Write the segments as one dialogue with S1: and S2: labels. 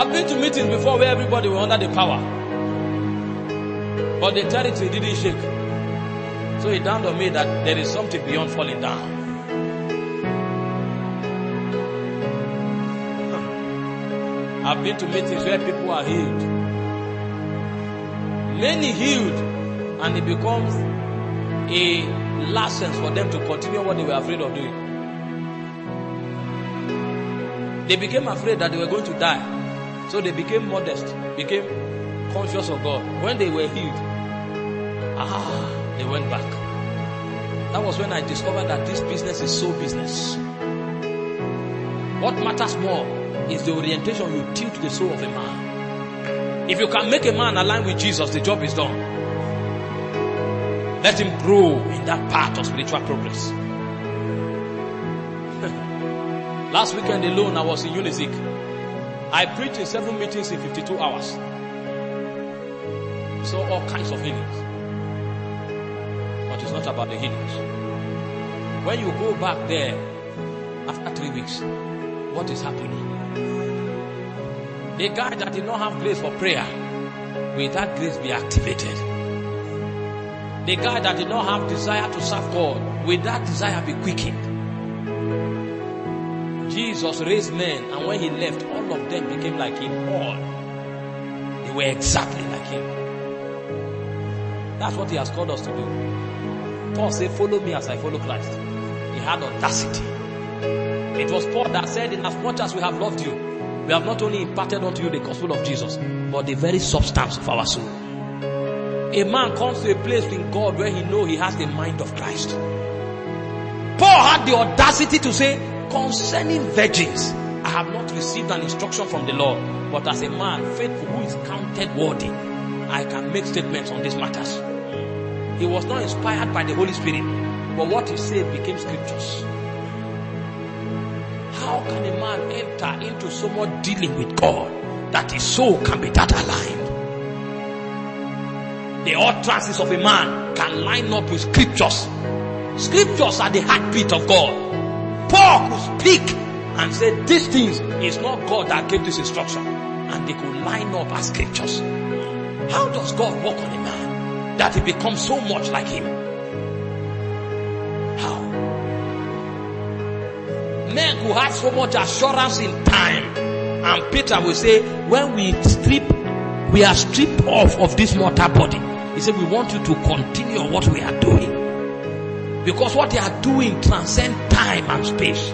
S1: I've been to meetings before where everybody were under the power. But the territory didn't shake. So it dawned on me that there is something beyond falling down. I've been to meetings where people are healed. Many healed, and it becomes a license for them to continue what they were afraid of doing. They became afraid that they were going to die. So they became modest, became conscious of God. When they were healed, ah, they went back. That was when I discovered that this business is so business. What matters more is the orientation you tilt the soul of a man. If you can make a man align with Jesus, the job is done. Let him grow in that path of spiritual progress. Last weekend alone, I was in Unizik. I preached in seven meetings in 52 hours. Saw all kinds of healings. But it's not about the healings. When you go back there after three weeks, what is happening? The guy that did not have grace for prayer, will that grace be activated? The guy that did not have desire to serve God, will that desire be quickened? Jesus raised men, and when he left, all of them became like him. All. They were exactly like him. That's what he has called us to do. Paul said, Follow me as I follow Christ. He had audacity. It was Paul that said, In as much as we have loved you, we have not only imparted unto you the gospel of Jesus, but the very substance of our soul. A man comes to a place in God where he know he has the mind of Christ. Paul had the audacity to say, concerning virgins, I have not received an instruction from the Lord, but as a man faithful who is counted worthy, I can make statements on these matters. He was not inspired by the Holy Spirit, but what he said became scriptures. How can a man enter into so much dealing with God that his soul can be that aligned? The utterances of a man can line up with scriptures. Scriptures are the heartbeat of God. Paul could speak and say these things is not God that gave this instruction and they could line up as scriptures. How does God work on a man that he becomes so much like him? Men who have so much assurance in time and Peter will say when we strip we are stripped off of this mortal body. He said we want you to continue what we are doing. Because what they are doing transcend time and space.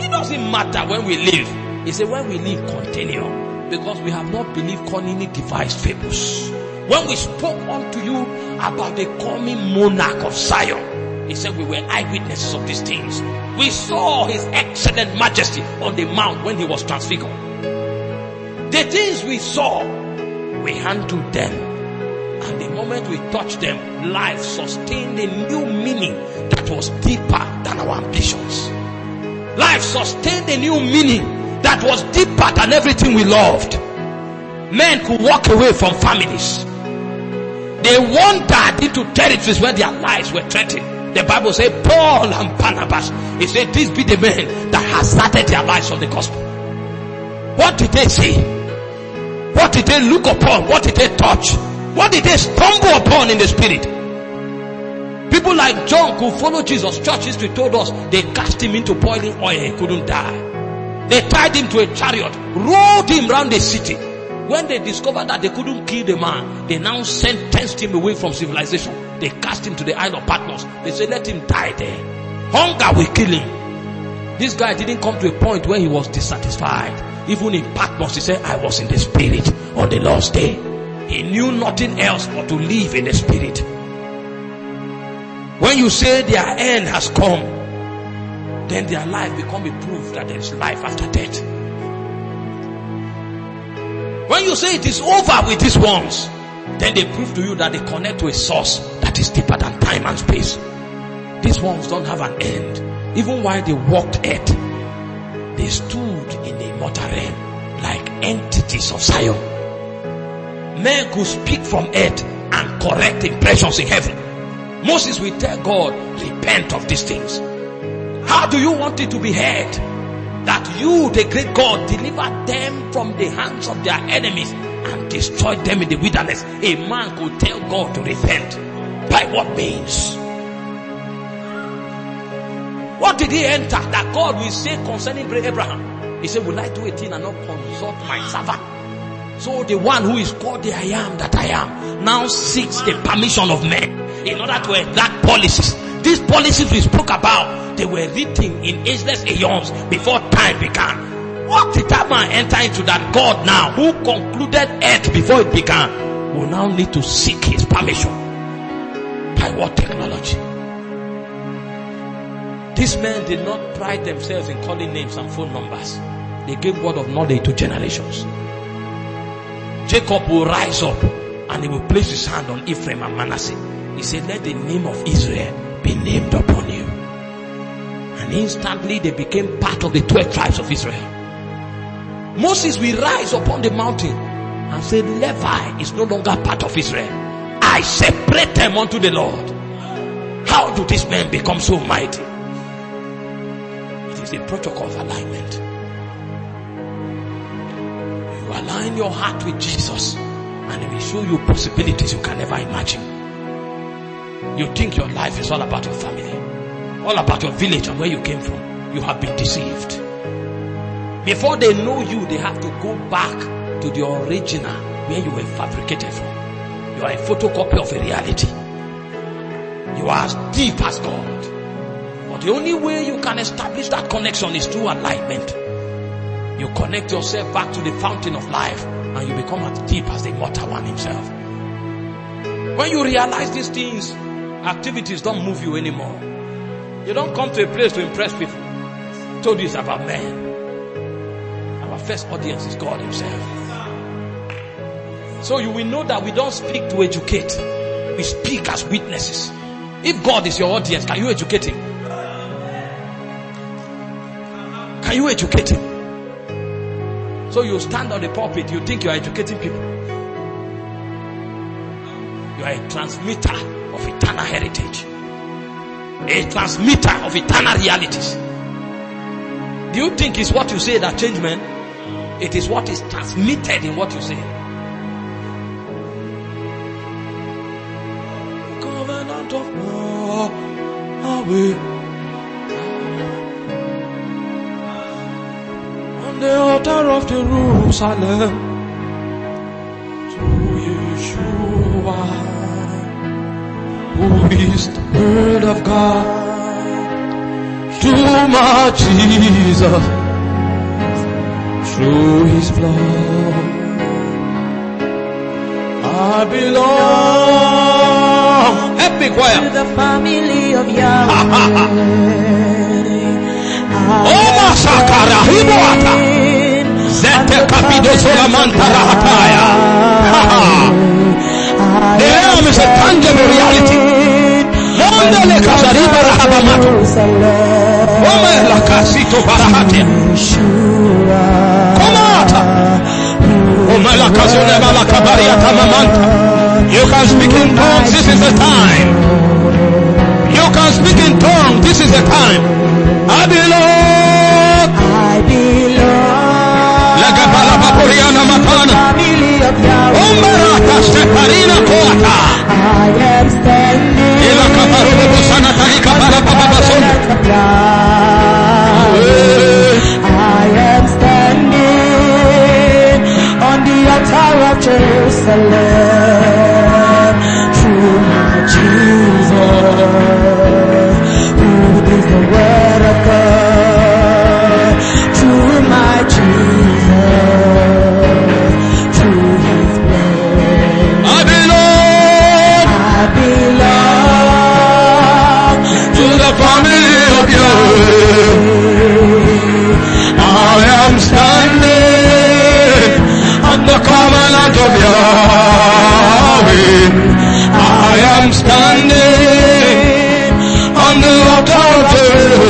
S1: It doesn't matter when we live. He said, when we live, continue. Because we have not believed cunningly devised fables. When we spoke unto you about the coming monarch of Zion, he said we were eyewitnesses of these things. We saw his excellent majesty on the mount when he was transfigured. The things we saw, we handled them and the moment we touched them, life sustained a new meaning that was deeper than our ambitions. Life sustained a new meaning that was deeper than everything we loved. Men could walk away from families. They wandered into territories where their lives were threatened. The Bible says Paul and Barnabas, he said, these be the men that hazarded their lives on the gospel. What did they see? What did they look upon? What did they touch? What did they stumble upon in the spirit? People like John who followed Jesus. Church history told us they cast him into boiling oil. He couldn't die. They tied him to a chariot, rolled him round the city. When they discovered that they couldn't kill the man, they now sentenced him away from civilization. They cast him to the Isle of Patmos. They said, let him die there. Hunger will kill him. This guy didn't come to a point where he was dissatisfied. Even in Patmos, he said, I was in the spirit on the last day. He knew nothing else but to live in the spirit. When you say their end has come, then their life become a proof that there is life after death. When you say it is over with these ones, then they prove to you that they connect to a source that is deeper than time and space. These ones don't have an end. Even while they walked earth, they stood in the immortal realm like entities of Zion. Men could speak from earth and correct impressions in heaven. Moses will tell God, repent of these things. How do you want it to be heard? That you, the great God, deliver them from the hands of their enemies and destroy them in the wilderness. A man could tell God to repent. By what means? What did he enter that God will say concerning Abraham? He said, will I do a thing and not consult my servant? So the one who is called the I am that I am now seeks the permission of men in order to enact policies. These policies we spoke about, they were written in ageless aeons before time began. What did that man enter into that God now who concluded earth before it began will now need to seek his permission? By what technology? These men did not pride themselves in calling names and phone numbers. They gave word of knowledge to generations. Jacob will rise up and he will place his hand on Ephraim and Manasseh. He said, let the name of Israel be named upon you. And instantly they became part of the 12 tribes of Israel. Moses will rise upon the mountain and say, Levi is no longer part of Israel. I separate them unto the Lord. How do these men become so mighty? It is the protocol of alignment. You align your heart with Jesus and he will show you possibilities you can never imagine. You think your life is all about your family, all about your village and where you came from. You have been deceived. Before they know you, they have to go back to the original where you were fabricated from. You are a photocopy of a reality. You are as deep as God. But the only way you can establish that connection is through alignment. You connect yourself back to the fountain of life and you become as deep as the immortal one himself. When you realize these things, activities don't move you anymore. You don't come to a place to impress people. Told you it's about men. Our first audience is God himself. So you will know that we don't speak to educate. We speak as witnesses. If God is your audience, can you educate him? Can you educate him? So you stand on the pulpit, you think you are educating people. You are a transmitter of eternal heritage. A transmitter of eternal realities. Do you think it's what you say that change men? It is what is transmitted in what you say. Yahweh. On the altar of Jerusalem. To Yeshua who is the word of God. To my Jesus, through his blood, I belong. Choir.
S2: To the family of Yahweh.
S1: Oh, Masakara, Hibuata. Zete Kapido Solamantara Hataya. The realm is a tangible reality. Mondele Kazariba Rahabamato. Ome Lakasito Barahatia. Komata. Ome Lakazone Balakabaria Tamamanta. You can speak in tongues, this is the time. You can speak in tongues, this is the time.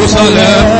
S1: Jerusalem.